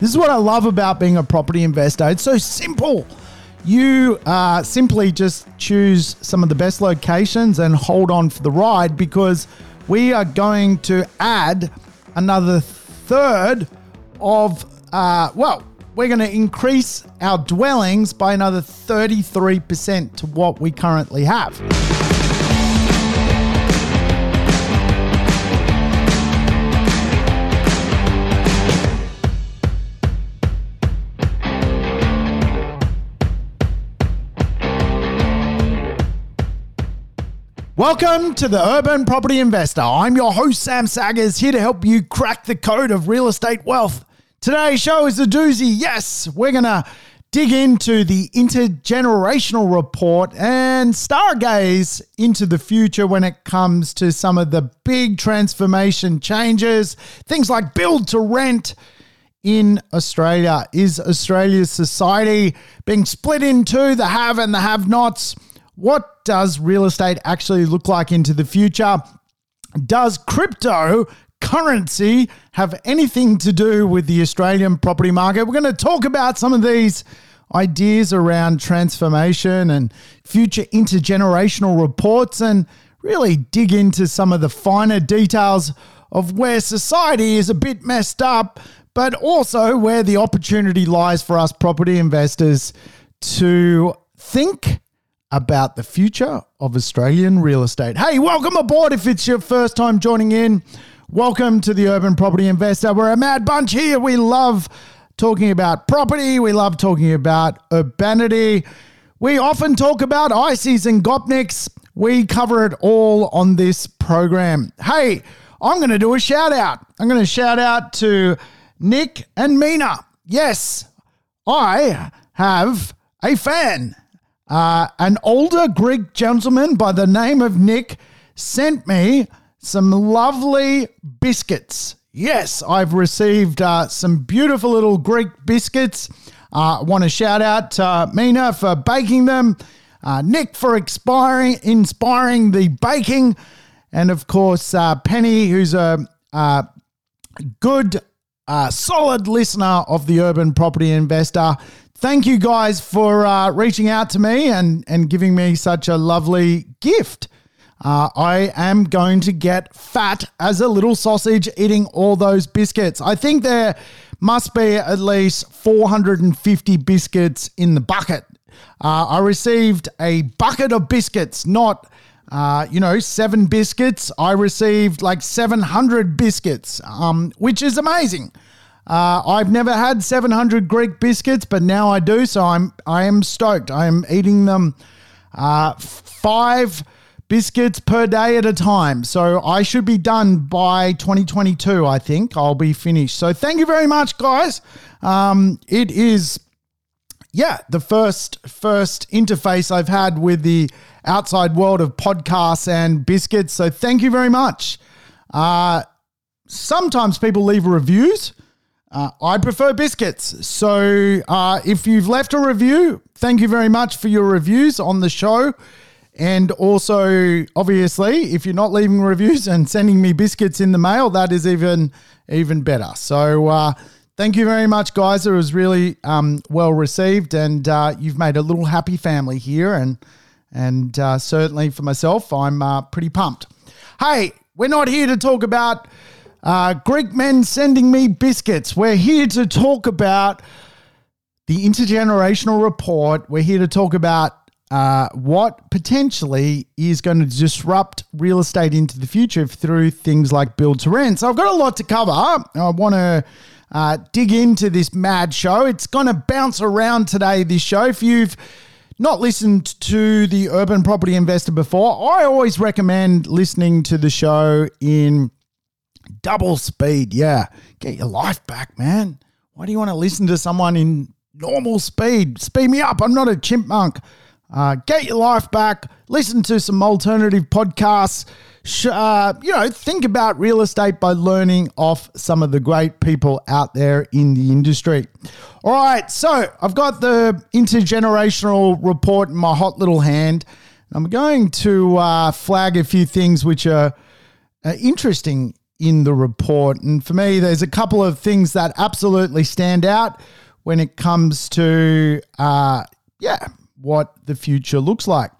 This is what I love about being a property investor. It's so simple. You uh, simply just choose some of the best locations and hold on for the ride because we are going to add another third of, uh, well, we're going to increase our dwellings by another 33% to what we currently have. Welcome to the Urban Property Investor. I'm your host, Sam Saggers, here to help you crack the code of real estate wealth. Today's show is a doozy. Yes, we're going to dig into the intergenerational report and stargaze into the future when it comes to some of the big transformation changes, things like build to rent in Australia. Is Australia's society being split into the have and the have nots? What does real estate actually look like into the future? Does crypto currency have anything to do with the Australian property market? We're going to talk about some of these ideas around transformation and future intergenerational reports and really dig into some of the finer details of where society is a bit messed up, but also where the opportunity lies for us property investors to think about the future of Australian real estate. Hey, welcome aboard if it's your first time joining in. Welcome to the Urban Property Investor. We're a mad bunch here. We love talking about property, we love talking about urbanity. We often talk about ICEs and Gopniks. We cover it all on this program. Hey, I'm going to do a shout out. I'm going to shout out to Nick and Mina. Yes, I have a fan uh, an older Greek gentleman by the name of Nick sent me some lovely biscuits. Yes, I've received uh, some beautiful little Greek biscuits. Uh, I want to shout out to Mina for baking them, uh, Nick for expiring, inspiring the baking, and of course, uh, Penny, who's a uh, good, solid listener of the Urban Property Investor thank you guys for uh, reaching out to me and, and giving me such a lovely gift. Uh, I am going to get fat as a little sausage eating all those biscuits. I think there must be at least 450 biscuits in the bucket. Uh, I received a bucket of biscuits, not, uh, you know, seven biscuits. I received like 700 biscuits, um, which is amazing. Uh, I've never had 700 Greek biscuits, but now I do, so I'm I am stoked. I am eating them uh, five biscuits per day at a time. So I should be done by 2022. I think I'll be finished. So thank you very much, guys. Um, it is yeah the first first interface I've had with the outside world of podcasts and biscuits. So thank you very much. Uh, sometimes people leave reviews. Uh, I prefer biscuits. So uh, if you've left a review, thank you very much for your reviews on the show. And also, obviously, if you're not leaving reviews and sending me biscuits in the mail, that is even even better. So uh, thank you very much, guys. It was really um, well received, and uh, you've made a little happy family here. And and uh, certainly for myself, I'm uh, pretty pumped. Hey, we're not here to talk about uh, Greek men sending me biscuits. We're here to talk about the intergenerational report. We're here to talk about uh, what potentially is going to disrupt real estate into the future through things like build to rent. So I've got a lot to cover. I want to uh, dig into this mad show. It's going to bounce around today, this show. If you've not listened to the Urban Property Investor before, I always recommend listening to the show in double speed. Yeah. Get your life back, man. Why do you want to listen to someone in normal speed? Speed me up. I'm not a chipmunk. Uh, get your life back. Listen to some alternative podcasts. Uh, you know, think about real estate by learning off some of the great people out there in the industry. All right, so I've got the intergenerational report in my hot little hand. I'm going to uh, flag a few things which are interesting in the report. And for me, there's a couple of things that absolutely stand out when it comes to, uh, yeah, what the future looks like.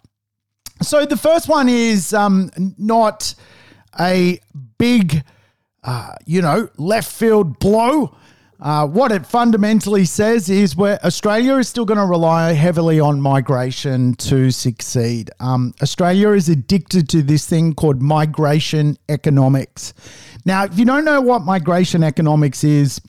So the first one is um, not a big, uh, you know, left field blow. Uh, what it fundamentally says is where Australia is still going to rely heavily on migration to succeed. Um, Australia is addicted to this thing called migration economics. Now, if you don't know what migration economics is,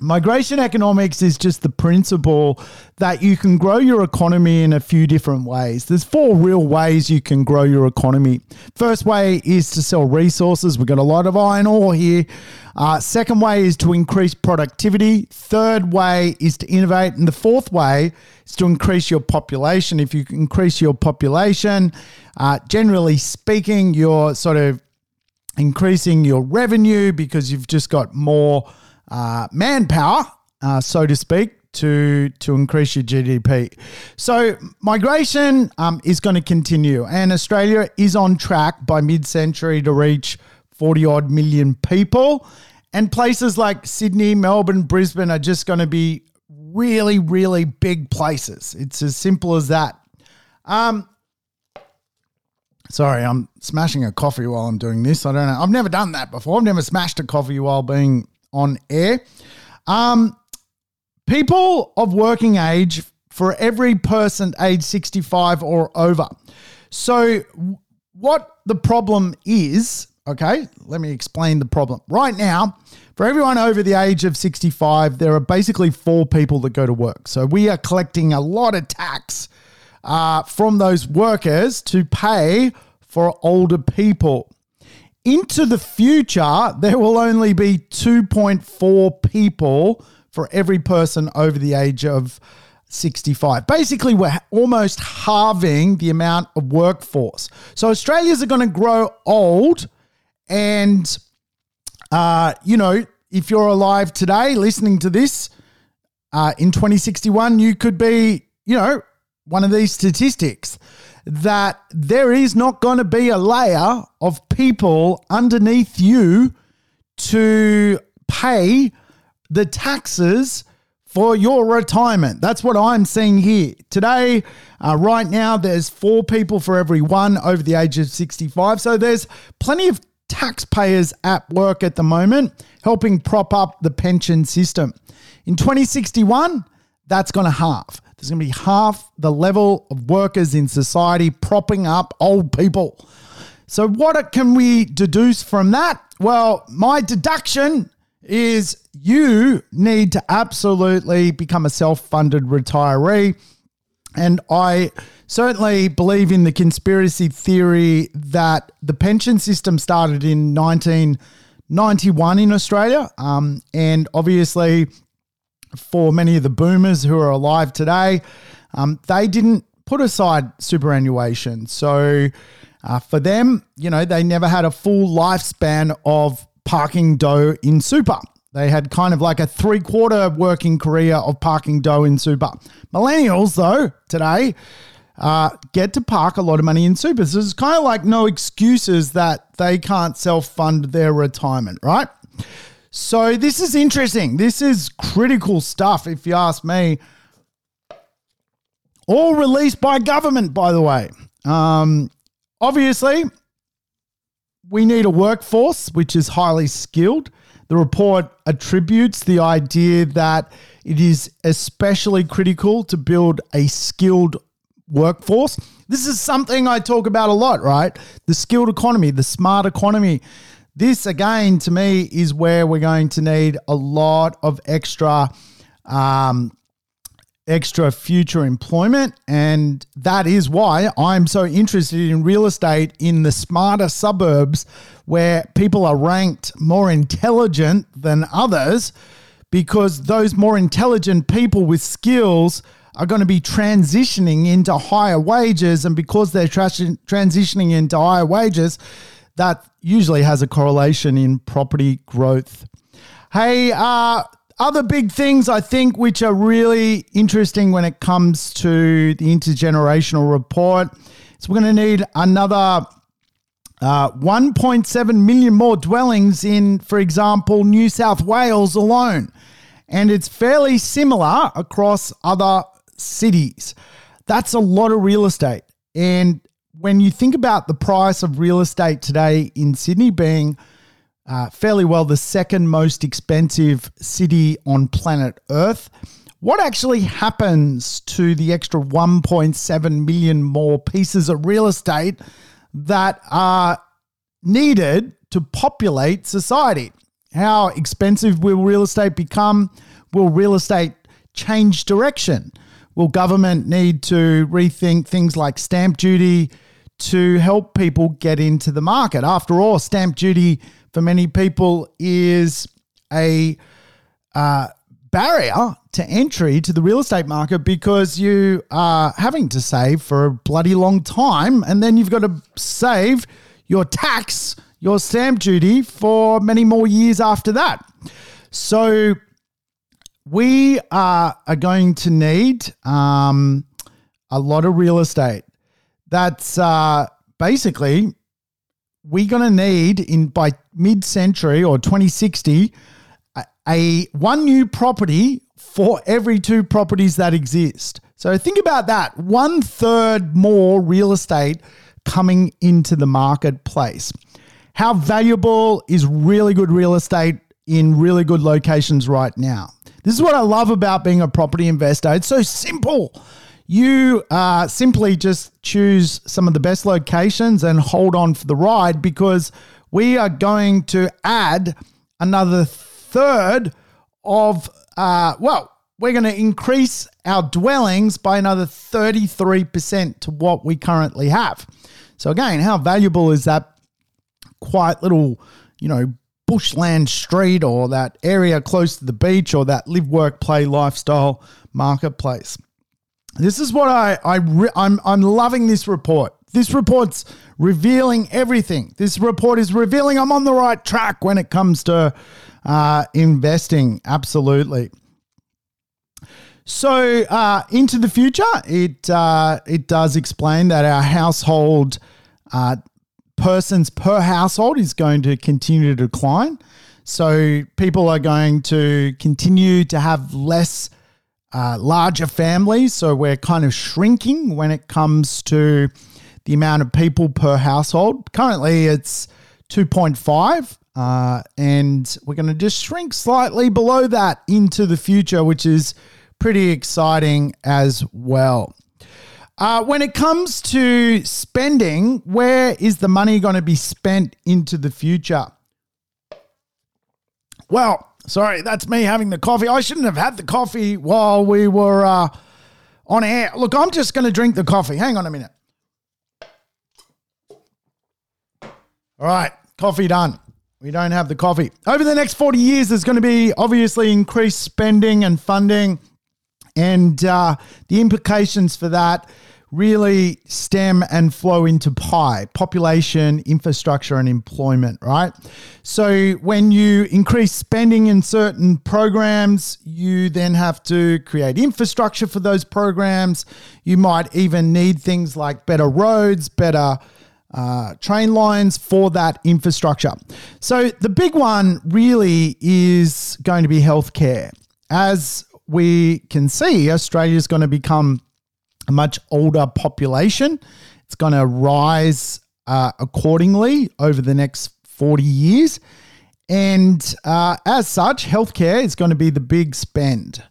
Migration economics is just the principle that you can grow your economy in a few different ways. There's four real ways you can grow your economy. First way is to sell resources. We've got a lot of iron ore here. Uh, second way is to increase productivity. Third way is to innovate. And the fourth way is to increase your population. If you increase your population, uh, generally speaking, you're sort of increasing your revenue because you've just got more uh, manpower, uh, so to speak, to to increase your GDP. So migration um, is going to continue, and Australia is on track by mid-century to reach forty odd million people. And places like Sydney, Melbourne, Brisbane are just going to be really, really big places. It's as simple as that. Um, sorry, I'm smashing a coffee while I'm doing this. I don't know. I've never done that before. I've never smashed a coffee while being on air. Um, people of working age for every person age 65 or over. So, what the problem is, okay, let me explain the problem. Right now, for everyone over the age of 65, there are basically four people that go to work. So, we are collecting a lot of tax uh, from those workers to pay for older people into the future, there will only be 2.4 people for every person over the age of 65. Basically, we're almost halving the amount of workforce. So Australians are going to grow old. And, uh, you know, if you're alive today listening to this uh, in 2061, you could be, you know, one of these statistics that there is not going to be a layer of people underneath you to pay the taxes for your retirement. That's what I'm seeing here. Today, uh, right now, there's four people for every one over the age of 65. So there's plenty of taxpayers at work at the moment helping prop up the pension system. In 2061, that's going to halve. There's going to be half the level of workers in society propping up old people. So, what can we deduce from that? Well, my deduction is you need to absolutely become a self funded retiree. And I certainly believe in the conspiracy theory that the pension system started in 1991 in Australia. Um, and obviously, for many of the boomers who are alive today, um, they didn't put aside superannuation. So uh, for them, you know, they never had a full lifespan of parking dough in super. They had kind of like a three quarter working career of parking dough in super. Millennials, though, today, uh, get to park a lot of money in super. So it's kind of like no excuses that they can't self fund their retirement, right? So this is interesting. This is critical stuff, if you ask me. All released by government, by the way. Um, obviously, we need a workforce which is highly skilled. The report attributes the idea that it is especially critical to build a skilled workforce. This is something I talk about a lot, right? The skilled economy, the smart economy. This, again, to me, is where we're going to need a lot of extra. Um, extra future employment. And that is why I'm so interested in real estate in the smarter suburbs where people are ranked more intelligent than others because those more intelligent people with skills are going to be transitioning into higher wages. And because they're tra- transitioning into higher wages, that usually has a correlation in property growth. Hey, uh, other big things I think which are really interesting when it comes to the intergenerational report. So we're going to need another Uh, 1.7 million more dwellings in, for example, New South Wales alone. And it's fairly similar across other cities. That's a lot of real estate. And when you think about the price of real estate today in Sydney being uh, fairly well the second most expensive city on planet Earth, what actually happens to the extra 1.7 million more pieces of real estate that are needed to populate society? How expensive will real estate become? Will real estate change direction? Will government need to rethink things like stamp duty to help people get into the market? After all, stamp duty for many people is a uh, barrier to entry to the real estate market because you are having to save for a bloody long time and then you've got to save your tax, your stamp duty for many more years after that. So we are, are going to need um, a lot of real estate. That's uh, basically we're going to need in by mid-century or 2060 a, a one new property for every two properties that exist. So think about that. One third more real estate coming into the marketplace. How valuable is really good real estate in really good locations right now? This is what I love about being a property investor. It's so simple. You uh, simply just choose some of the best locations and hold on for the ride because we are going to add another third of, uh, well, we're going to increase our dwellings by another 33% to what we currently have. So, again, how valuable is that quiet little, you know, bushland street or that area close to the beach or that live, work, play lifestyle marketplace? This is what I, I re- I'm I'm loving this report. This report's revealing everything. This report is revealing I'm on the right track when it comes to uh, investing. Absolutely. So uh, into the future, it uh, it does explain that our household uh, persons per household is going to continue to decline. So people are going to continue to have less uh, larger families. So we're kind of shrinking when it comes to the amount of people per household. Currently, it's 2.5. Uh, and we're going to just shrink slightly below that into the future, which is pretty exciting as well. Uh, when it comes to spending, where is the money going to be spent into the future? Well, Sorry, that's me having the coffee. I shouldn't have had the coffee while we were uh, on air. Look, I'm just going to drink the coffee. Hang on a minute. All right, coffee done. We don't have the coffee. Over the next 40 years, there's going to be obviously increased spending and funding, and uh, the implications for that really stem and flow into pie population, infrastructure, and employment, right? So, when you increase spending in certain programs, you then have to create infrastructure for those programs. You might even need things like better roads, better uh, train lines for that infrastructure. So, the big one really is going to be healthcare. As we can see, Australia is going to become a much older population. It's going to rise uh, accordingly over the next 40 years. And uh, as such, healthcare is going to be the big spend.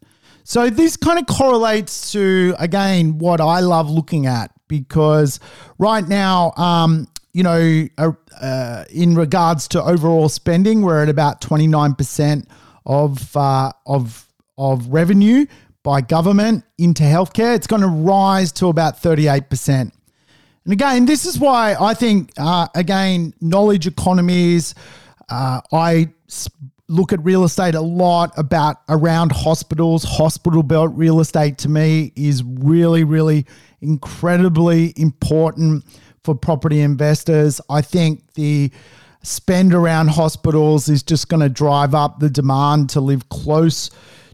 So this kind of correlates to, again, what I love looking at because right now, um, you know, uh, uh, in regards to overall spending, we're at about 29% of, uh, of, of revenue by government into healthcare, it's going to rise to about 38%. And again, this is why I think, uh, again, knowledge economies, uh, I look at real estate a lot about around hospitals. Hospital belt real estate to me is really, really incredibly important for property investors. I think the spend around hospitals is just going to drive up the demand to live close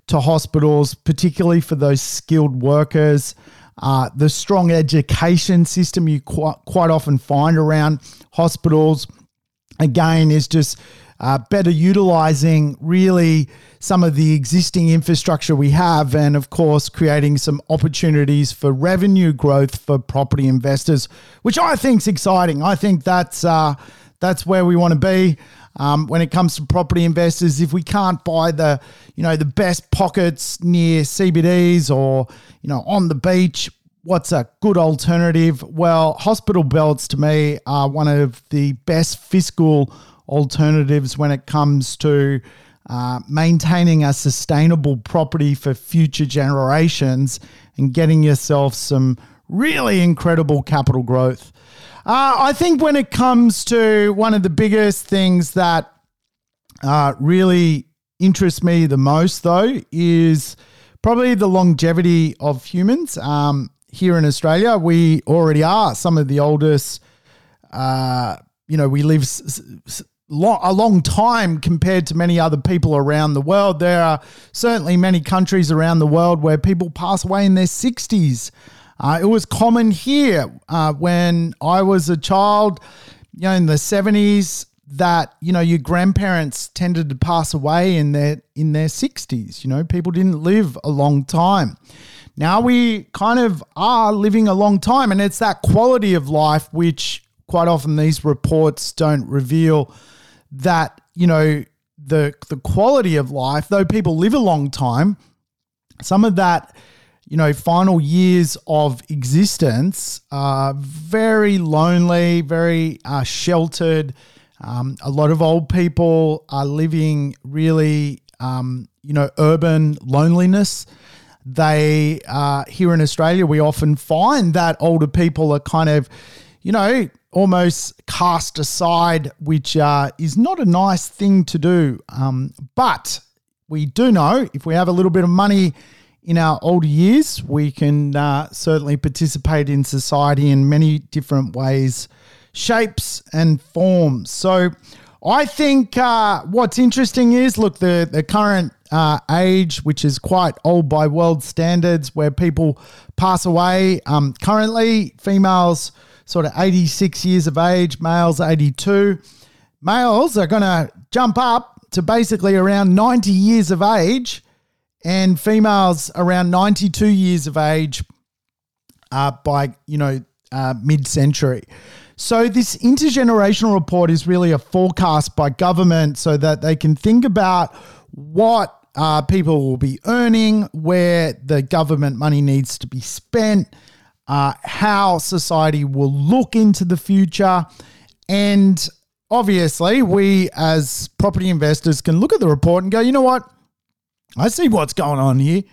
to hospitals, particularly for those skilled workers. uh, the strong education system you quite, quite often find around hospitals, again, is just uh, better utilizing really some of the existing infrastructure we have, and of course, creating some opportunities for revenue growth for property investors, which I think is exciting. I think that's uh, that's where we want to be. Um, when it comes to property investors, if we can't buy the, you know, the best pockets near CBDs or, you know, on the beach, what's a good alternative? Well, hospital belts to me are one of the best fiscal alternatives when it comes to uh, maintaining a sustainable property for future generations and getting yourself some really incredible capital growth. Uh, I think when it comes to one of the biggest things that uh, really interests me the most, though, is probably the longevity of humans. Um, here in Australia, we already are some of the oldest. Uh, you know, we live a long time compared to many other people around the world. There are certainly many countries around the world where people pass away in their 60s. Uh, it was common here uh, when I was a child, you know, in the 70s, that you know your grandparents tended to pass away in their in their 60s. You know, people didn't live a long time. Now we kind of are living a long time, and it's that quality of life which quite often these reports don't reveal that you know the the quality of life. Though people live a long time, some of that you know, final years of existence are very lonely, very uh, sheltered. Um, a lot of old people are living really, um, you know, urban loneliness. They, uh, here in Australia, we often find that older people are kind of, you know, almost cast aside, which uh, is not a nice thing to do. Um, but we do know if we have a little bit of money in our older years, we can uh, certainly participate in society in many different ways, shapes, and forms. So, I think uh, what's interesting is look, the, the current uh, age, which is quite old by world standards, where people pass away. Um, currently, females sort of 86 years of age, males 82. Males are going to jump up to basically around 90 years of age and females around 92 years of age uh, by, you know, uh, mid-century. So this intergenerational report is really a forecast by government so that they can think about what uh, people will be earning, where the government money needs to be spent, uh, how society will look into the future, and obviously we as property investors can look at the report and go, you know what, I see what's going on here.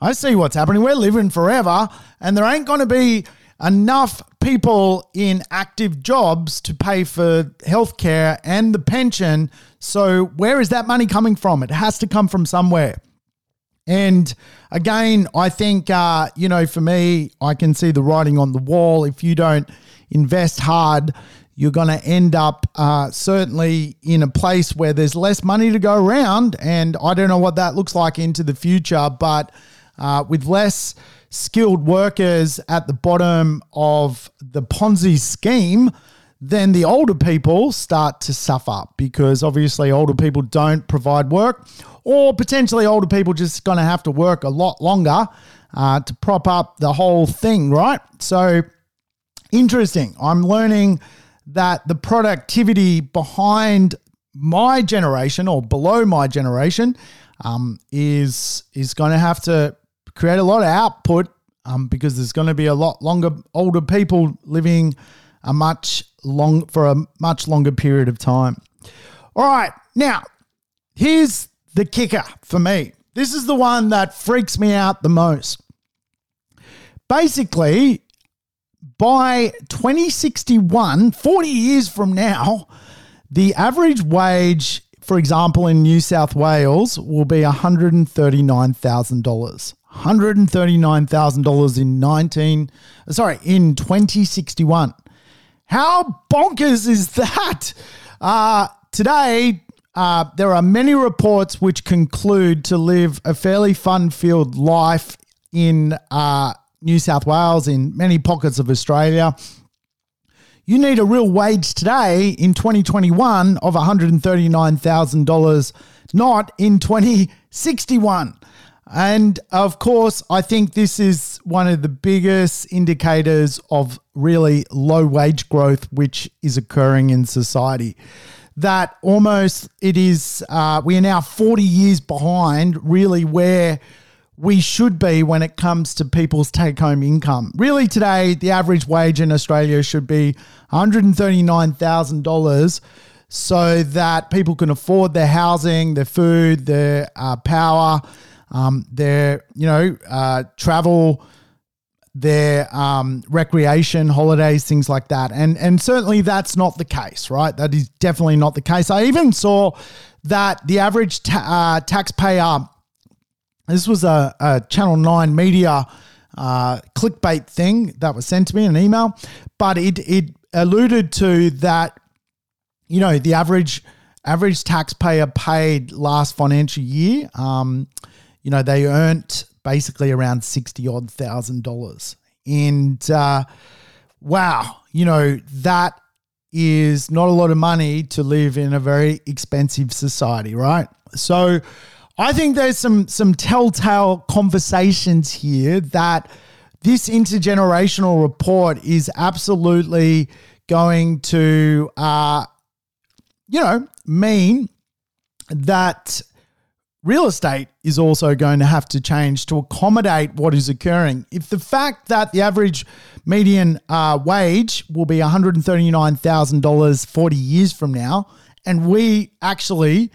I see what's happening. We're living forever, and there ain't going to be enough people in active jobs to pay for healthcare and the pension. So, where is that money coming from? It has to come from somewhere. And again, I think, uh, you know, for me, I can see the writing on the wall. If you don't invest hard, you're going to end up uh, certainly in a place where there's less money to go around. And I don't know what that looks like into the future, but uh, with less skilled workers at the bottom of the Ponzi scheme, then the older people start to suffer because obviously older people don't provide work, or potentially older people just going to have to work a lot longer uh, to prop up the whole thing, right? So interesting. I'm learning that the productivity behind my generation or below my generation um, is is going to have to create a lot of output um, because there's going to be a lot longer older people living a much long for a much longer period of time. All right, now here's the kicker for me. This is the one that freaks me out the most. Basically, by 2061, 40 years from now, the average wage, for example, in New South Wales will be $139,000. $139,000 in 19 sorry, in 2061. How bonkers is that? Uh, today, uh, there are many reports which conclude to live a fairly fun filled life in uh, New South Wales, in many pockets of Australia, you need a real wage today in 2021 of $139,000, not in 2061. And of course, I think this is one of the biggest indicators of really low wage growth, which is occurring in society. That almost it is, uh, we are now 40 years behind really where we should be when it comes to people's take home income. Really, today, the average wage in Australia should be $139,000 so that people can afford their housing, their food, their uh, power um, their you know uh, travel, their um, recreation, holidays, things like that. And and certainly that's not the case, right? That is definitely not the case. I even saw that the average ta- uh, taxpayer. This was a, a Channel Nine media uh, clickbait thing that was sent to me in an email, but it it alluded to that. You know, the average average taxpayer paid last financial year. Um, you know, they earned basically around 60 odd thousand dollars. And uh, wow, you know, that is not a lot of money to live in a very expensive society, right? So I think there's some some telltale conversations here that this intergenerational report is absolutely going to uh, you know mean that real estate is also going to have to change to accommodate what is occurring. If the fact that the average median uh, wage will be $139,000 40 years from now, and we actually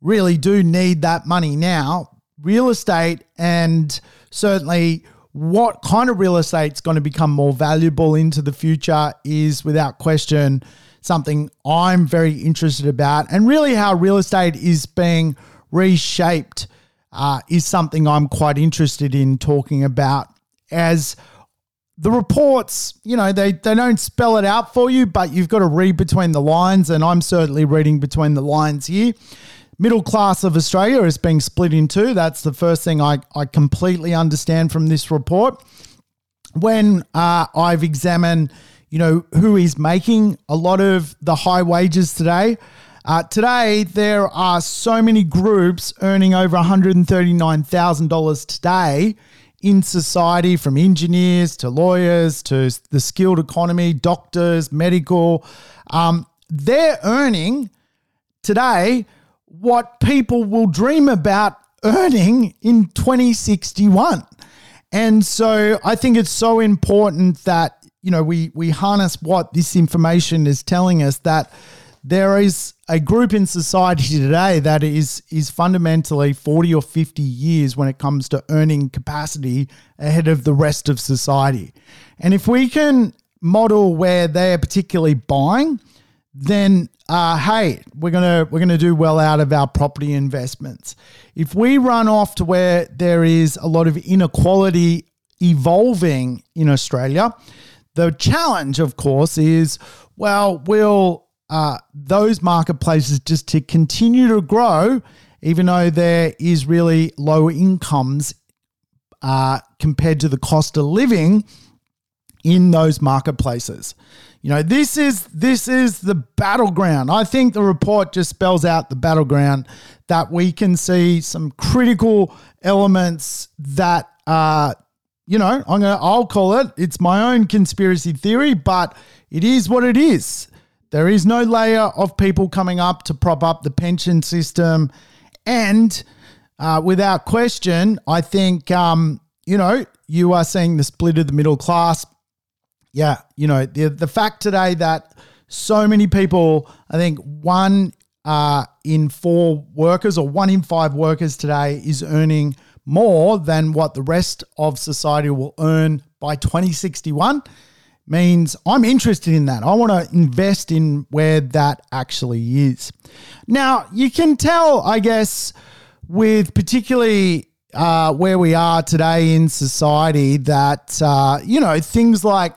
really do need that money now, real estate and certainly what kind of real estate is going to become more valuable into the future is without question something I'm very interested about, and really how real estate is being reshaped uh, is something I'm quite interested in talking about as the reports, you know, they, they don't spell it out for you, but you've got to read between the lines, and I'm certainly reading between the lines here. Middle class of Australia is being split in two. That's the first thing I, I completely understand from this report. When uh, I've examined, you know, who is making a lot of the high wages today, uh, today, there are so many groups earning over $139,000 today in society from engineers to lawyers to the skilled economy, doctors, medical. Um, they're earning today what people will dream about earning in 2061. And so I think it's so important that you know we we harness what this information is telling us that there is a group in society today that is is fundamentally 40 or 50 years when it comes to earning capacity ahead of the rest of society. And if we can model where they're particularly buying, then uh, hey, we're gonna we're gonna do well out of our property investments. If we run off to where there is a lot of inequality evolving in Australia, the challenge, of course, is well, will uh, those marketplaces just to continue to grow, even though there is really low incomes uh, compared to the cost of living in those marketplaces. You know, this is this is the battleground. I think the report just spells out the battleground that we can see some critical elements that uh, you know, I'm gonna I'll call it. It's my own conspiracy theory, but it is what it is. There is no layer of people coming up to prop up the pension system. And uh, without question, I think, um, you know, you are seeing the split of the middle class. Yeah, you know, the, the fact today that so many people, I think one uh, in four workers or one in five workers today is earning more than what the rest of society will earn by 2061 means I'm interested in that. I want to invest in where that actually is. Now, you can tell, I guess, with particularly uh, where we are today in society, that, uh, you know, things like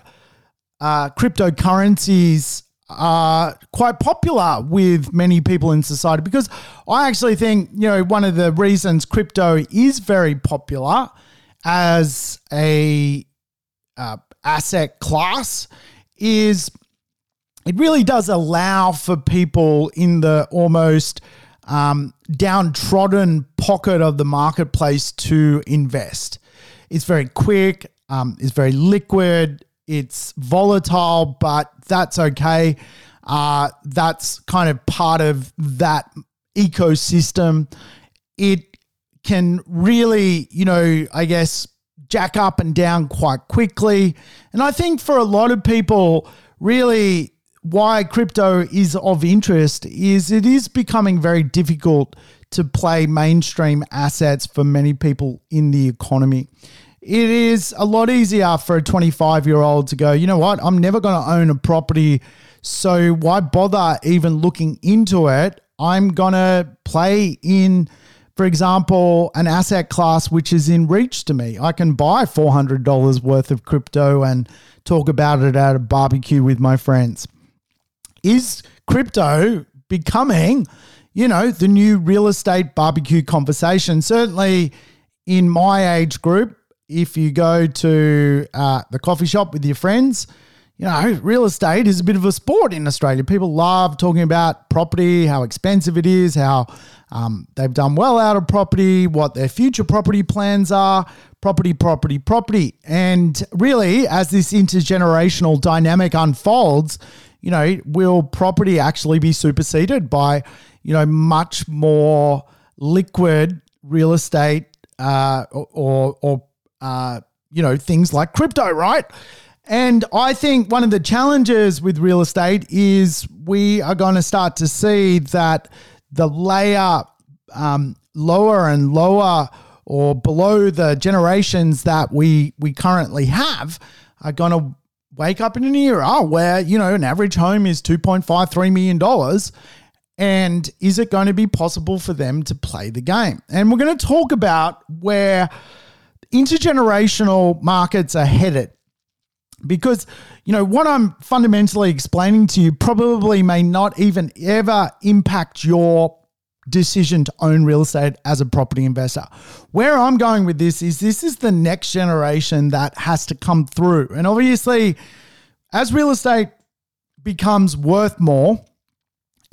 uh, cryptocurrencies are quite popular with many people in society because I actually think, you know, one of the reasons crypto is very popular as a uh, asset class is it really does allow for people in the almost um, downtrodden pocket of the marketplace to invest. It's very quick, um, it's very liquid, it's volatile, but that's okay. Uh, that's kind of part of that ecosystem. It can really, you know, I guess, jack up and down quite quickly. And I think for a lot of people, really why crypto is of interest is it is becoming very difficult to play mainstream assets for many people in the economy. It is a lot easier for a 25 year old to go, you know what, I'm never going to own a property. So why bother even looking into it? I'm going to play in, for example, an asset class which is in reach to me. I can buy $400 worth of crypto and talk about it at a barbecue with my friends is crypto becoming, you know, the new real estate barbecue conversation? Certainly in my age group, if you go to uh, the coffee shop with your friends, you know, real estate is a bit of a sport in Australia. People love talking about property, how expensive it is, how um, they've done well out of property, what their future property plans are, property, property, property. And really, as this intergenerational dynamic unfolds, you know, will property actually be superseded by, you know, much more liquid real estate uh, or, or uh, you know, things like crypto, right? And I think one of the challenges with real estate is we are going to start to see that the layer um, lower and lower or below the generations that we we currently have are going to wake up in an era where, you know, an average home is $2.53 million. And is it going to be possible for them to play the game? And we're going to talk about where intergenerational markets are headed. Because, you know, what I'm fundamentally explaining to you probably may not even ever impact your decision to own real estate as a property investor. Where I'm going with this is this is the next generation that has to come through. And obviously, as real estate becomes worth more,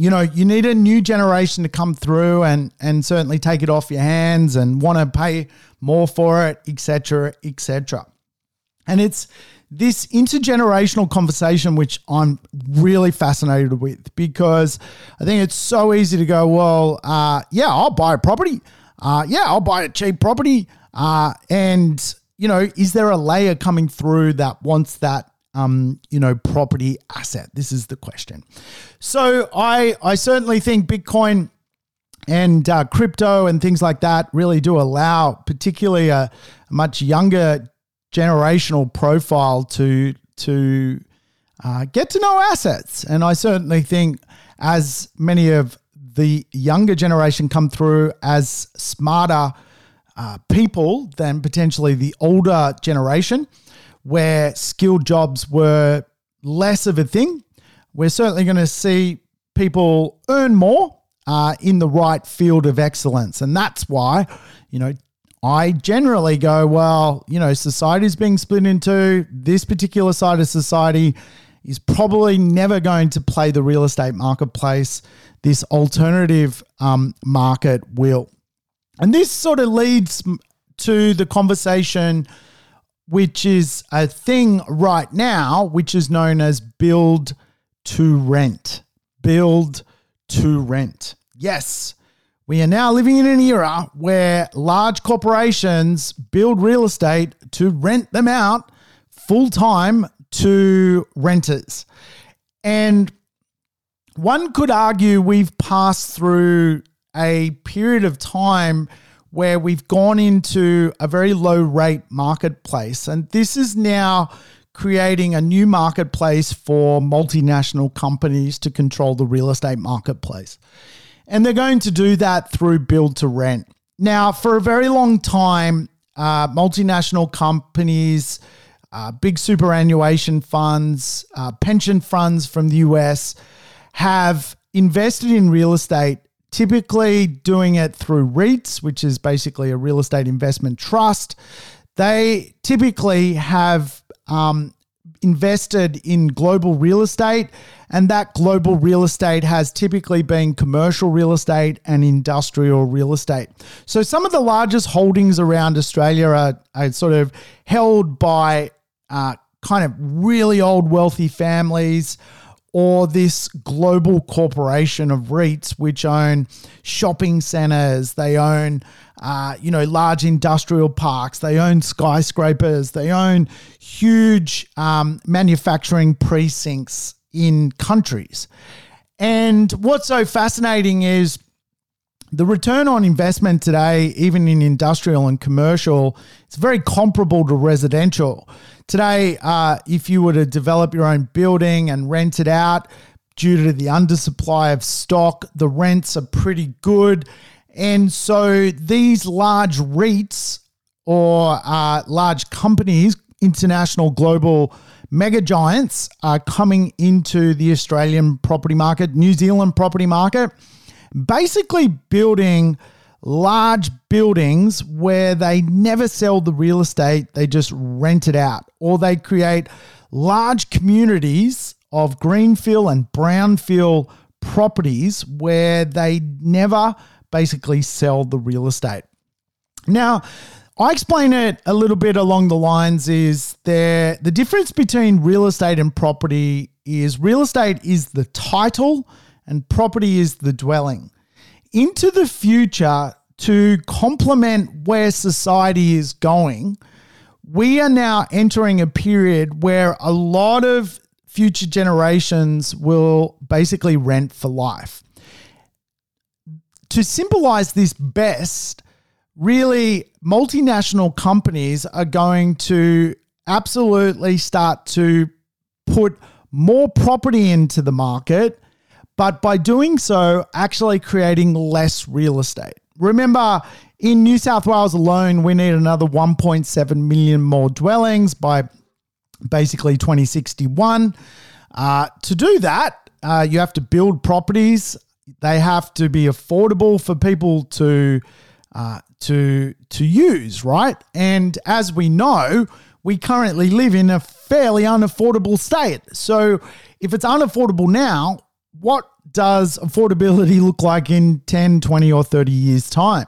you know, you need a new generation to come through and and certainly take it off your hands and want to pay more for it, etc., etc. And it's this intergenerational conversation, which I'm really fascinated with because I think it's so easy to go, well, uh, yeah, I'll buy a property. Uh, yeah, I'll buy a cheap property. Uh, and, you know, is there a layer coming through that wants that, um, you know, property asset? This is the question. So I, I certainly think Bitcoin and uh, crypto and things like that really do allow, particularly a, a much younger generational profile to to uh, get to know assets. And I certainly think as many of the younger generation come through as smarter uh, people than potentially the older generation, where skilled jobs were less of a thing, we're certainly going to see people earn more uh, in the right field of excellence. And that's why, you know, I generally go, well, you know, society is being split into this particular side of society is probably never going to play the real estate marketplace. This alternative um, market will. And this sort of leads to the conversation, which is a thing right now, which is known as build to rent. Build to rent. Yes we are now living in an era where large corporations build real estate to rent them out full time to renters. And one could argue we've passed through a period of time where we've gone into a very low rate marketplace. And this is now creating a new marketplace for multinational companies to control the real estate marketplace. And they're going to do that through build to rent. Now, for a very long time, uh, multinational companies, uh, big superannuation funds, uh, pension funds from the US have invested in real estate, typically doing it through REITs, which is basically a real estate investment trust. They typically have um, invested in global real estate, and that global real estate has typically been commercial real estate and industrial real estate. So, some of the largest holdings around Australia are, are sort of held by uh, kind of really old wealthy families or this global corporation of REITs, which own shopping centers, they own, uh, you know, large industrial parks, they own skyscrapers, they own huge um, manufacturing precincts in countries. And what's so fascinating is the return on investment today, even in industrial and commercial, it's very comparable to residential. Today, uh, if you were to develop your own building and rent it out, due to the undersupply of stock, the rents are pretty good. And so these large REITs or uh, large companies, international global mega giants, are coming into the Australian property market, New Zealand property market, basically building large buildings where they never sell the real estate, they just rent it out, or they create large communities of greenfield and brownfield properties where they never basically sell the real estate. Now, I explain it a little bit along the lines is there the difference between real estate and property is real estate is the title and property is the dwelling. Into the future, to complement where society is going, we are now entering a period where a lot of future generations will basically rent for life. To symbolize this best, really, multinational companies are going to absolutely start to put more property into the market, but by doing so, actually creating less real estate. Remember, in New South Wales alone, we need another 1.7 million more dwellings by basically 2061. Uh, to do that, uh, you have to build properties. They have to be affordable for people to uh, to to use, right? And as we know, we currently live in a fairly unaffordable state. So if it's unaffordable now, what does affordability look like in 10, 20, or 30 years' time?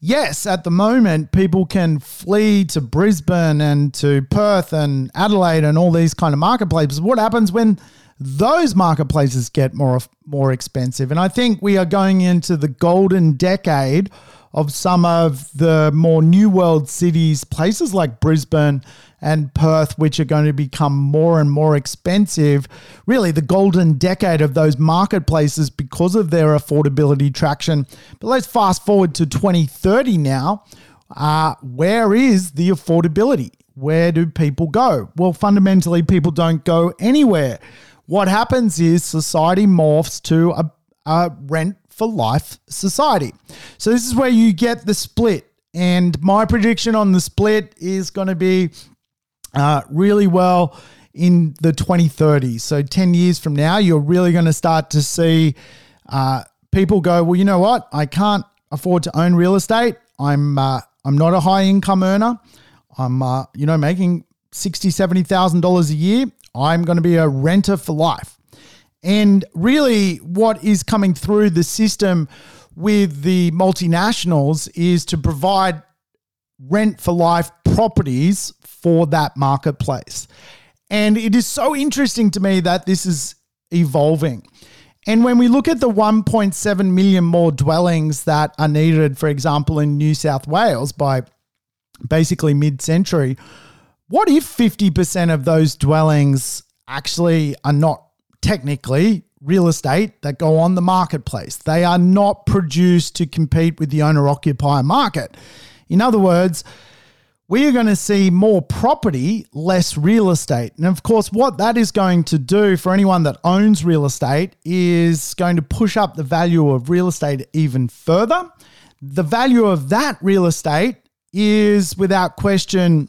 Yes, at the moment, people can flee to Brisbane and to Perth and Adelaide and all these kind of marketplaces. What happens when those marketplaces get more more expensive? And I think we are going into the golden decade of some of the more new world cities, places like Brisbane and Perth, which are going to become more and more expensive. Really, the golden decade of those marketplaces because of their affordability traction. But let's fast forward to 2030 now. Uh, where is the affordability? Where do people go? Well, fundamentally, people don't go anywhere. What happens is society morphs to a, a rent for life society. So, this is where you get the split. And my prediction on the split is going to be uh, really well in the 2030s. So 10 years from now, you're really going to start to see uh, people go, well, you know what? I can't afford to own real estate. I'm uh, I'm not a high income earner. I'm uh, you know making sixty seventy thousand dollars a year. I'm going to be a renter for life. And really, what is coming through the system with the multinationals is to provide rent for life properties for that marketplace. And it is so interesting to me that this is evolving. And when we look at the 1.7 million more dwellings that are needed, for example, in New South Wales by basically mid century, what if 50% of those dwellings actually are not technically real estate that go on the marketplace? They are not produced to compete with the owner occupier market. In other words, we are going to see more property, less real estate. And of course, what that is going to do for anyone that owns real estate is going to push up the value of real estate even further. The value of that real estate is without question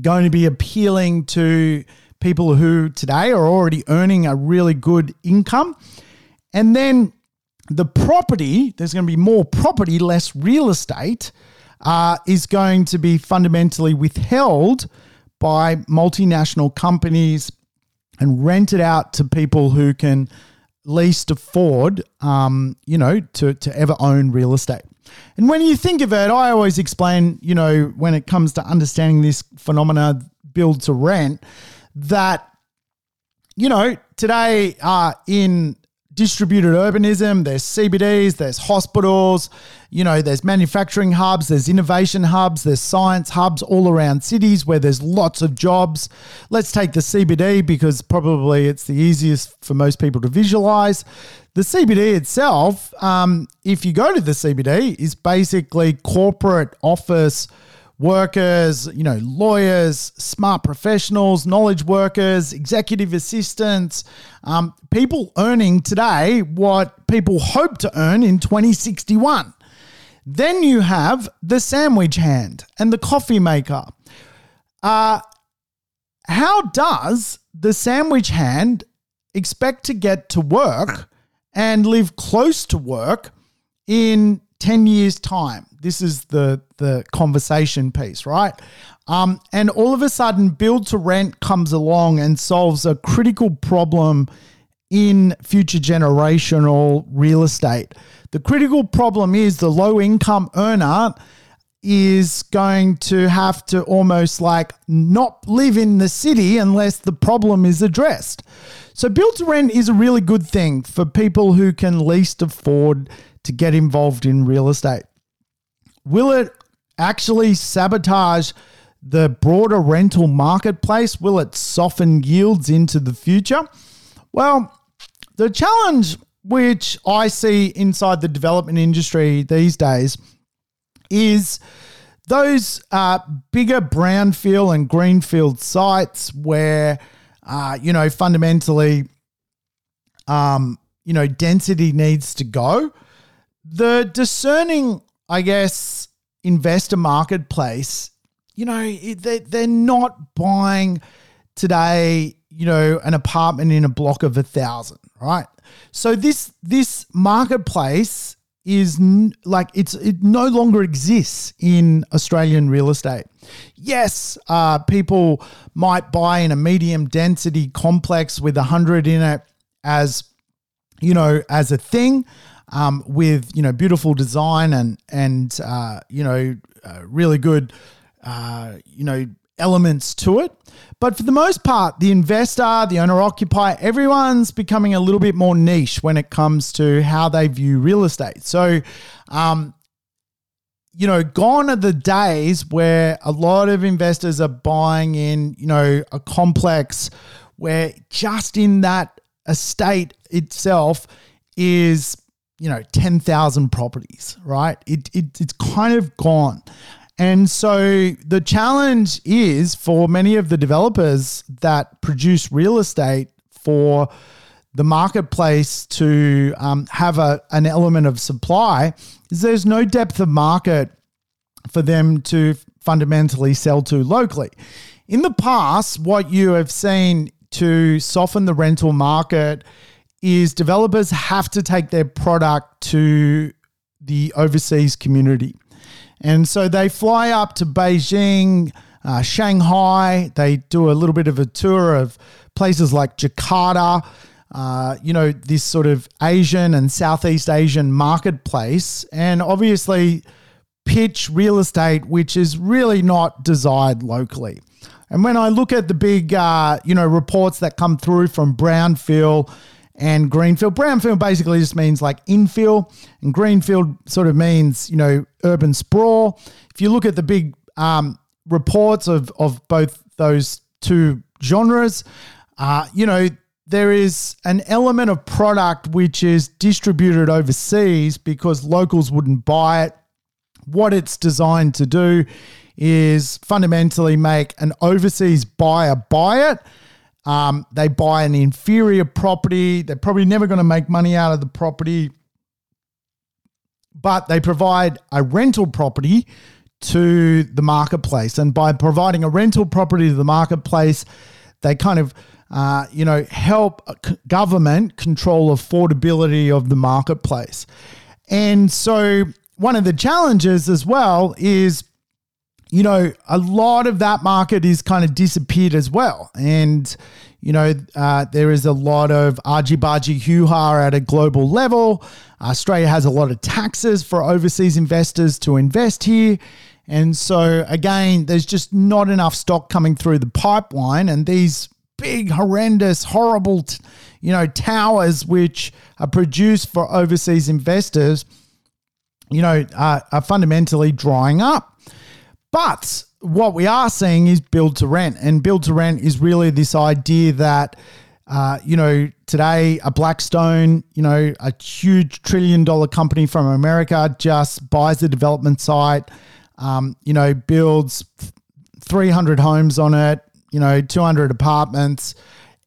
going to be appealing to people who today are already earning a really good income. And then the property, there's going to be more property, less real estate uh, is going to be fundamentally withheld by multinational companies and rented out to people who can least afford, um, you know, to, to ever own real estate. And when you think of it, I always explain, you know, when it comes to understanding this phenomena, build to rent, that, you know, today uh, in distributed urbanism, there's CBDs, there's hospitals, you know, there's manufacturing hubs, there's innovation hubs, there's science hubs all around cities where there's lots of jobs. Let's take the CBD because probably it's the easiest for most people to visualize. The CBD itself, um, if you go to the CBD, is basically corporate office workers, you know, lawyers, smart professionals, knowledge workers, executive assistants, um, people earning today what people hope to earn in 2061. Then you have the sandwich hand and the coffee maker. Uh, how does the sandwich hand expect to get to work and live close to work in 10 years' time. This is the, the conversation piece, right? Um, and all of a sudden, build to rent comes along and solves a critical problem in future generational real estate. The critical problem is the low income earner is going to have to almost like not live in the city unless the problem is addressed. So, build to rent is a really good thing for people who can least afford to get involved in real estate. Will it actually sabotage the broader rental marketplace? Will it soften yields into the future? Well, the challenge which I see inside the development industry these days is those uh, bigger brownfield and greenfield sites where, uh, you know, fundamentally, um, you know, density needs to go the discerning, I guess, investor marketplace, you know, they're not buying today, you know, an apartment in a block of a thousand, right? So this this marketplace is n- like it's it no longer exists in Australian real estate. Yes, uh, people might buy in a medium density complex with a hundred in it as you know as a thing um, with you know beautiful design and and uh, you know uh, really good uh, you know elements to it. But for the most part, the investor, the owner occupier, everyone's becoming a little bit more niche when it comes to how they view real estate. So, um, you know, gone are the days where a lot of investors are buying in, you know, a complex where just in that estate itself is you know, 10,000 properties, right? It, it, it's kind of gone. And so the challenge is for many of the developers that produce real estate for the marketplace to um, have a, an element of supply is there's no depth of market for them to fundamentally sell to locally. In the past, what you have seen to soften the rental market is developers have to take their product to the overseas community. And so they fly up to Beijing, uh, Shanghai, they do a little bit of a tour of places like Jakarta, uh, you know, this sort of Asian and Southeast Asian marketplace, and obviously pitch real estate, which is really not desired locally. And when I look at the big, uh, you know, reports that come through from Brownfield and greenfield. Brownfield basically just means like infill, and greenfield sort of means you know urban sprawl. If you look at the big um, reports of of both those two genres, uh, you know there is an element of product which is distributed overseas because locals wouldn't buy it. What it's designed to do is fundamentally make an overseas buyer buy it um, they buy an inferior property. They're probably never going to make money out of the property, but they provide a rental property to the marketplace. And by providing a rental property to the marketplace, they kind of uh, you know, help government control affordability of the marketplace. And so, one of the challenges as well is you know, a lot of that market is kind of disappeared as well. And, you know, uh, there is a lot of argy bargy hoo ha at a global level. Australia has a lot of taxes for overseas investors to invest here. And so, again, there's just not enough stock coming through the pipeline. And these big, horrendous, horrible, you know, towers which are produced for overseas investors, you know, are fundamentally drying up. But what we are seeing is build to rent. And build to rent is really this idea that, uh, you know, today a Blackstone, you know, a huge trillion dollar company from America just buys a development site, um, you know, builds 300 homes on it, you know, 200 apartments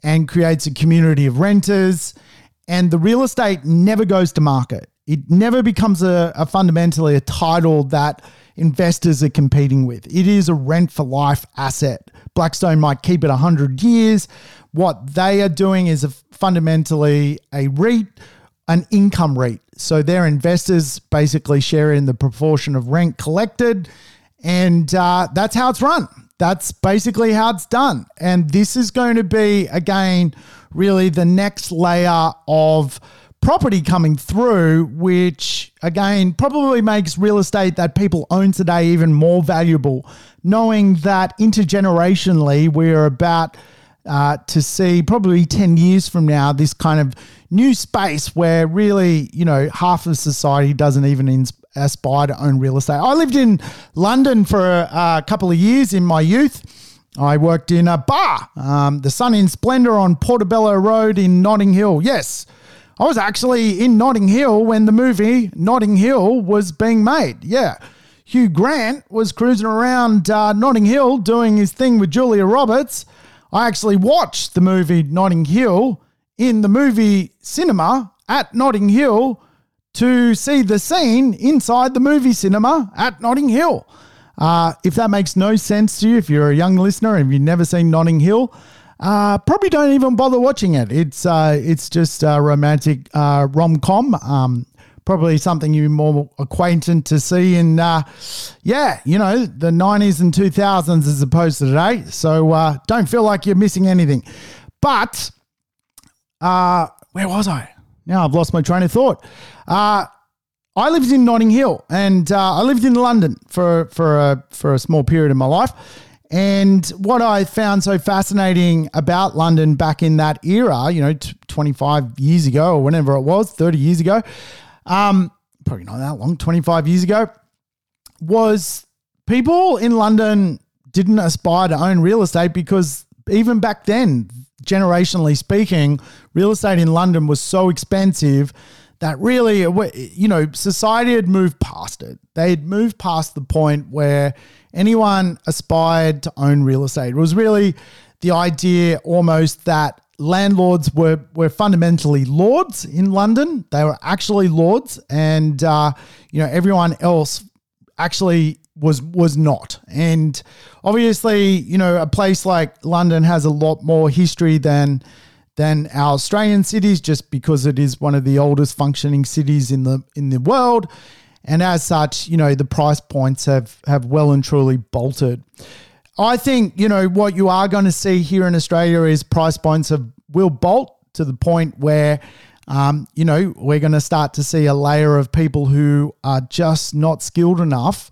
and creates a community of renters. And the real estate never goes to market. It never becomes a, a fundamentally a title that investors are competing with. It is a rent for life asset. Blackstone might keep it 100 years. What they are doing is a fundamentally a REIT, an income REIT. So their investors basically share in the proportion of rent collected, and uh, that's how it's run. That's basically how it's done. And this is going to be, again, really the next layer of property coming through, which again probably makes real estate that people own today even more valuable, knowing that intergenerationally we're about uh, to see probably 10 years from now this kind of new space where really, you know, half of society doesn't even ins- aspire to own real estate. I lived in London for a, a couple of years in my youth. I worked in a bar, um, the Sun in Splendor on Portobello Road in Notting Hill. Yes, I was actually in Notting Hill when the movie Notting Hill was being made. Yeah. Hugh Grant was cruising around uh, Notting Hill doing his thing with Julia Roberts. I actually watched the movie Notting Hill in the movie cinema at Notting Hill to see the scene inside the movie cinema at Notting Hill. Uh, if that makes no sense to you, if you're a young listener and you've never seen Notting Hill, uh, probably don't even bother watching it. It's uh, it's just a romantic uh, rom com. Um, probably something you're more acquainted to see in, uh, yeah, you know, the 90s and 2000s as opposed to today. So uh, don't feel like you're missing anything. But uh, where was I? Now I've lost my train of thought. Uh, I lived in Notting Hill, and uh, I lived in London for for a for a small period of my life. And what I found so fascinating about London back in that era, you know, t- 25 years ago or whenever it was, 30 years ago, um, probably not that long, 25 years ago, was people in London didn't aspire to own real estate because even back then, generationally speaking, real estate in London was so expensive that really, you know, society had moved past it. They had moved past the point where anyone aspired to own real estate. It was really the idea almost that landlords were were fundamentally lords in London. They were actually lords, and uh, you know everyone else actually was was not. And obviously, you know, a place like London has a lot more history than than our Australian cities, just because it is one of the oldest functioning cities in the in the world. And as such, you know, the price points have have well and truly bolted. I think, you know, what you are going to see here in Australia is price points have will bolt to the point where um, you know, we're going to start to see a layer of people who are just not skilled enough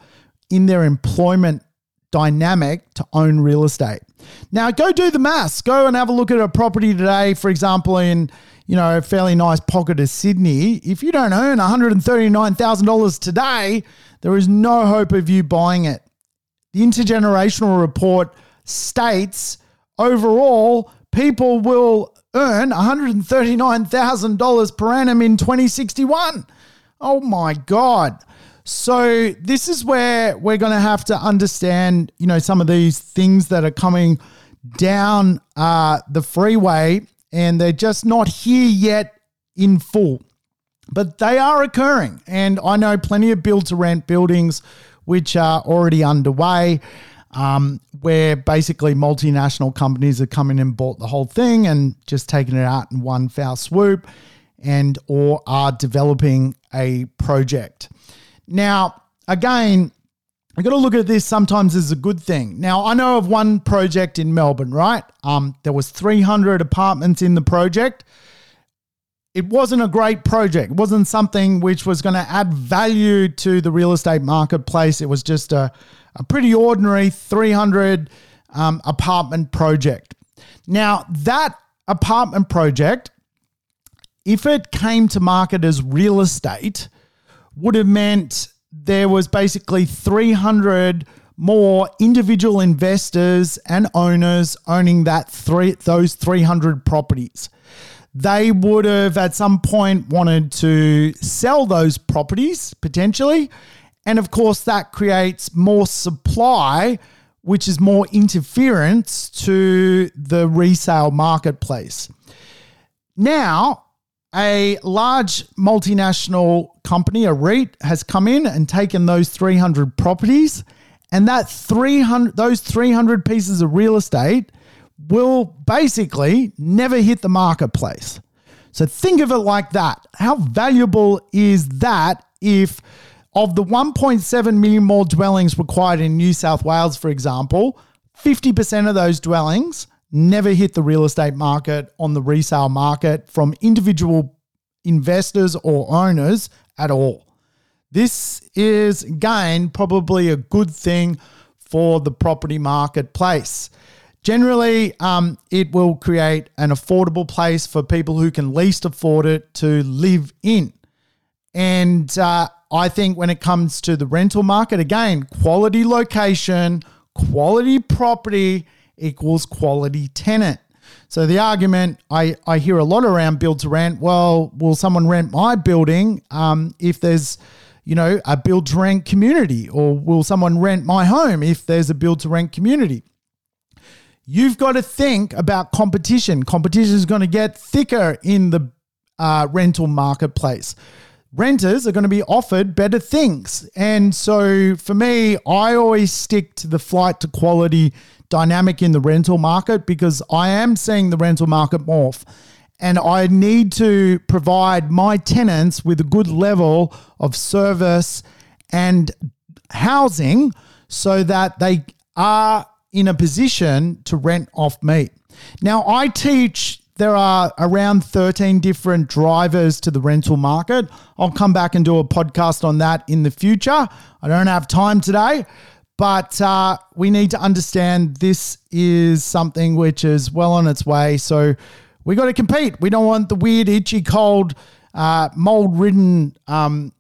in their employment dynamic to own real estate. Now, go do the maths. Go and have a look at a property today, for example, in you know a fairly nice pocket of Sydney. If you don't earn one hundred and thirty nine thousand dollars today, there is no hope of you buying it. The intergenerational report states overall people will earn $139,000 per annum in 2061. Oh my God. So this is where we're going to have to understand, you know, some of these things that are coming down uh, the freeway, and they're just not here yet in full, but they are occurring. And I know plenty of build to rent buildings which are already underway. Um, where basically multinational companies are coming and bought the whole thing and just taking it out in one foul swoop and or are developing a project. Now, again, I got to look at this sometimes as a good thing. Now, I know of one project in Melbourne, right? Um, there was 300 apartments in the project. It wasn't a great project. It wasn't something which was going to add value to the real estate marketplace. It was just a, a pretty ordinary 300 um, apartment project. Now, that apartment project, if it came to market as real estate, would have meant there was basically 300 more individual investors and owners owning that three those 300 properties. They would have at some point wanted to sell those properties potentially. And of course, that creates more supply, which is more interference to the resale marketplace. Now, a large multinational company, a REIT, has come in and taken those 300 properties, and that 300 those 300 pieces of real estate will basically never hit the marketplace. So think of it like that. How valuable is that if of the 1.7 million more dwellings required in New South Wales, for example, 50% of those dwellings never hit the real estate market on the resale market from individual investors or owners at all. This is, again, probably a good thing for the property marketplace. Generally, um, it will create an affordable place for people who can least afford it to live in. And uh, I think when it comes to the rental market, again, quality location, quality property equals quality tenant. So the argument I, I hear a lot around build to rent, well, will someone rent my building um, if there's, you know, a build to rent community? Or will someone rent my home if there's a build to rent community? You've got to think about competition. Competition is going to get thicker in the uh, rental marketplace. Renters are going to be offered better things. And so for me, I always stick to the flight to quality dynamic in the rental market because I am seeing the rental market morph. And I need to provide my tenants with a good level of service and housing so that they are in a position to rent off me. Now, I teach there are around 13 different drivers to the rental market. I'll come back and do a podcast on that in the future. I don't have time today, but uh, we need to understand this is something which is well on its way. So we got to compete. We don't want the weird, itchy, cold, uh, mold ridden um,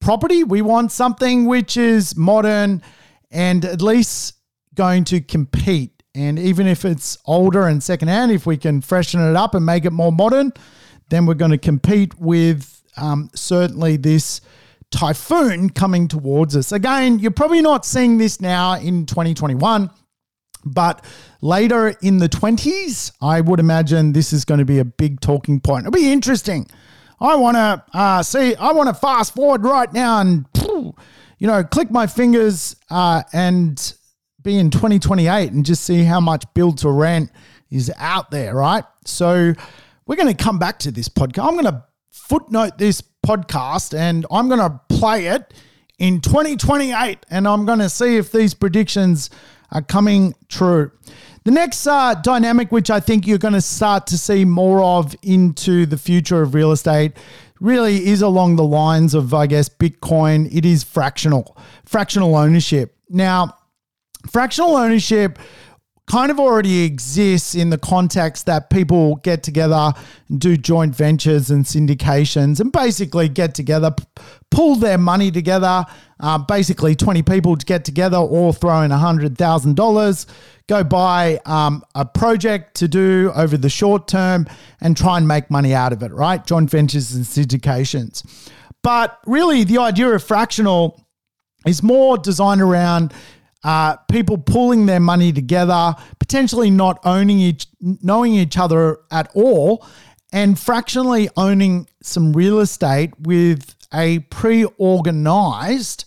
property. We want something which is modern and at least going to compete. And even if it's older and secondhand, if we can freshen it up and make it more modern, then we're going to compete with um, certainly this typhoon coming towards us. Again, you're probably not seeing this now in 2021. But later in the 20s, I would imagine this is going to be a big talking point. It'll be interesting. I want to uh, see, I want to fast forward right now and, you know, click my fingers uh, and be in 2028 and just see how much build to rent is out there, right? So we're going to come back to this podcast. I'm going to footnote this podcast and I'm going to play it in 2028 and I'm going to see if these predictions are coming true. The next uh, dynamic, which I think you're going to start to see more of into the future of real estate, really is along the lines of, I guess, Bitcoin. It is fractional, fractional ownership. Now, fractional ownership kind of already exists in the context that people get together and do joint ventures and syndications and basically get together, pull their money together. Uh, basically, 20 people to get together, all throw in $100,000, go buy um, a project to do over the short term and try and make money out of it, right? Joint ventures and syndications. But really, the idea of fractional is more designed around uh, people pulling their money together, potentially not owning each, knowing each other at all, and fractionally owning some real estate with a pre-organized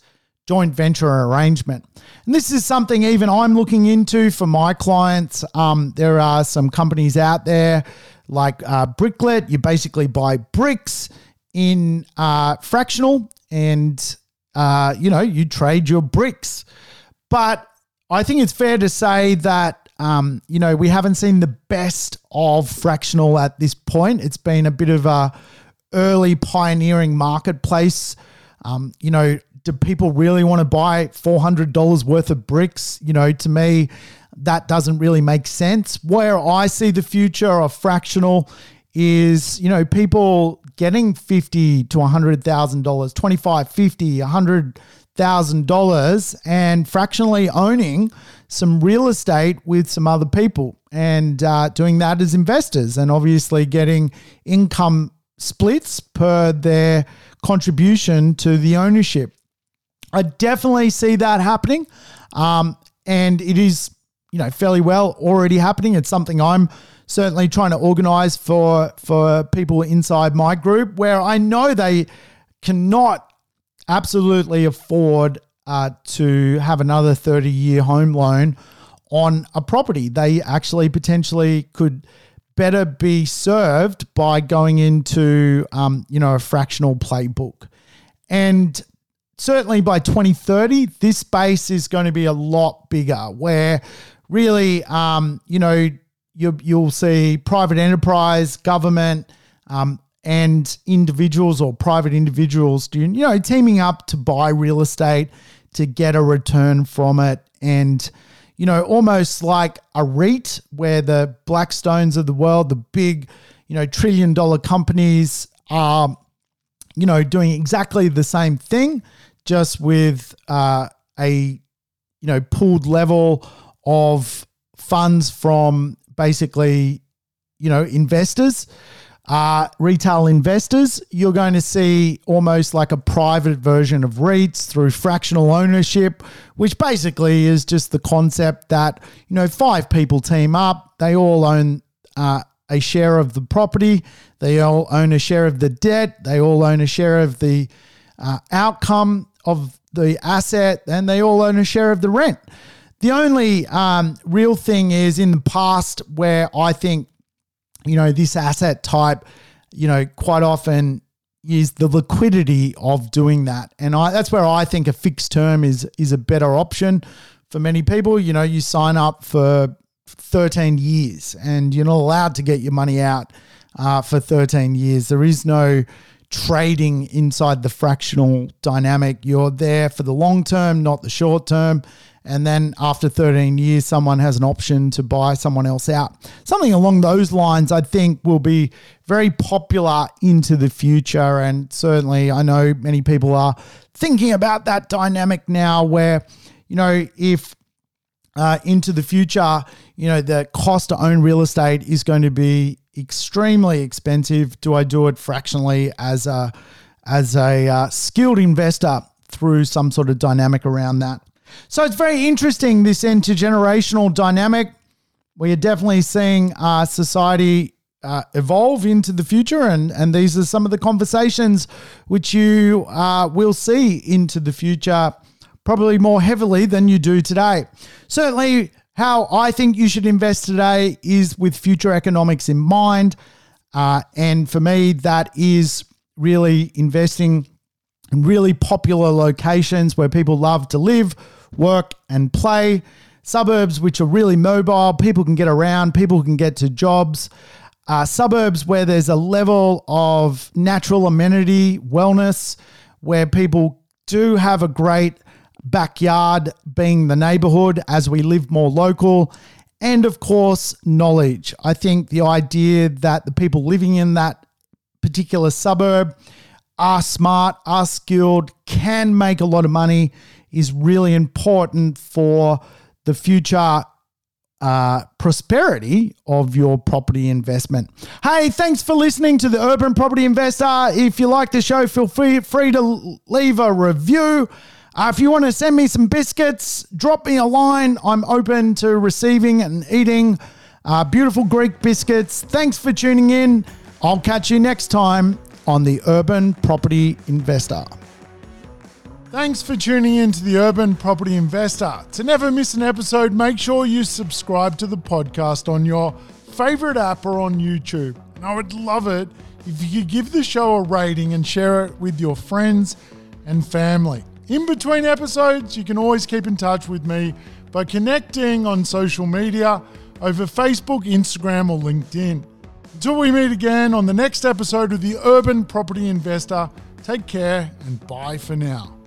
joint venture arrangement. And this is something even I'm looking into for my clients. Um, there are some companies out there like uh, Bricklet. You basically buy bricks in uh, fractional and uh, you know, you trade your bricks. But I think it's fair to say that, um, you know, we haven't seen the best of fractional at this point. It's been a bit of a early pioneering marketplace. Um, you know, do people really want to buy $400 worth of bricks? You know, to me, that doesn't really make sense. Where I see the future of fractional is, you know, people getting fifty to $100,000, 25, 50, 100 thousand dollars, and fractionally owning some real estate with some other people, and uh, doing that as investors, and obviously getting income splits per their contribution to the ownership. I definitely see that happening, um, and it is you know fairly well already happening. It's something I'm certainly trying to organize for for people inside my group where I know they cannot absolutely afford uh, to have another 30 year home loan on a property. They actually potentially could better be served by going into um, you know a fractional playbook and certainly by 2030 this space is going to be a lot bigger where really um, you know you, you'll see private enterprise, government, um, and individuals or private individuals doing, you know, teaming up to buy real estate to get a return from it. And, you know, almost like a REIT where the Blackstones of the world, the big, you know, trillion dollar companies are, you know, doing exactly the same thing, just with uh, a, you know, pooled level of funds from basically, you know, investors, uh, retail investors, you're going to see almost like a private version of REITs through fractional ownership, which basically is just the concept that, you know, five people team up, they all own uh, a share of the property, they all own a share of the debt, they all own a share of the uh, outcome of the asset, and they all own a share of the rent. The only um, real thing is in the past where I think, you know, this asset type, you know, quite often is the liquidity of doing that. And I, that's where I think a fixed term is is a better option for many people. You know, you sign up for 13 years and you're not allowed to get your money out uh, for 13 years. There is no trading inside the fractional dynamic. You're there for the long term, not the short term and then after 13 years, someone has an option to buy someone else out. Something along those lines, I think, will be very popular into the future. And certainly, I know many people are thinking about that dynamic now where, you know, if uh, into the future, you know, the cost to own real estate is going to be extremely expensive. Do I do it fractionally as a as a uh, skilled investor through some sort of dynamic around that? So it's very interesting, this intergenerational dynamic. We are definitely seeing uh, society uh, evolve into the future, and, and these are some of the conversations which you uh, will see into the future, probably more heavily than you do today. Certainly, how I think you should invest today is with future economics in mind. Uh, and for me, that is really investing in really popular locations where people love to live work, and play. Suburbs which are really mobile, people can get around, people can get to jobs. Uh, suburbs where there's a level of natural amenity, wellness, where people do have a great backyard being the neighborhood as we live more local. And of course, knowledge. I think the idea that the people living in that particular suburb are smart, are skilled, can make a lot of money, is really important for the future uh, prosperity of your property investment. Hey, thanks for listening to the Urban Property Investor. If you like the show, feel free, free to leave a review. Uh, if you want to send me some biscuits, drop me a line. I'm open to receiving and eating uh, beautiful Greek biscuits. Thanks for tuning in. I'll catch you next time on the Urban Property Investor. Thanks for tuning in to the Urban Property Investor. To never miss an episode, make sure you subscribe to the podcast on your favorite app or on YouTube. And I would love it if you could give the show a rating and share it with your friends and family. In between episodes, you can always keep in touch with me by connecting on social media over Facebook, Instagram, or LinkedIn. Until we meet again on the next episode of The Urban Property Investor, take care and bye for now.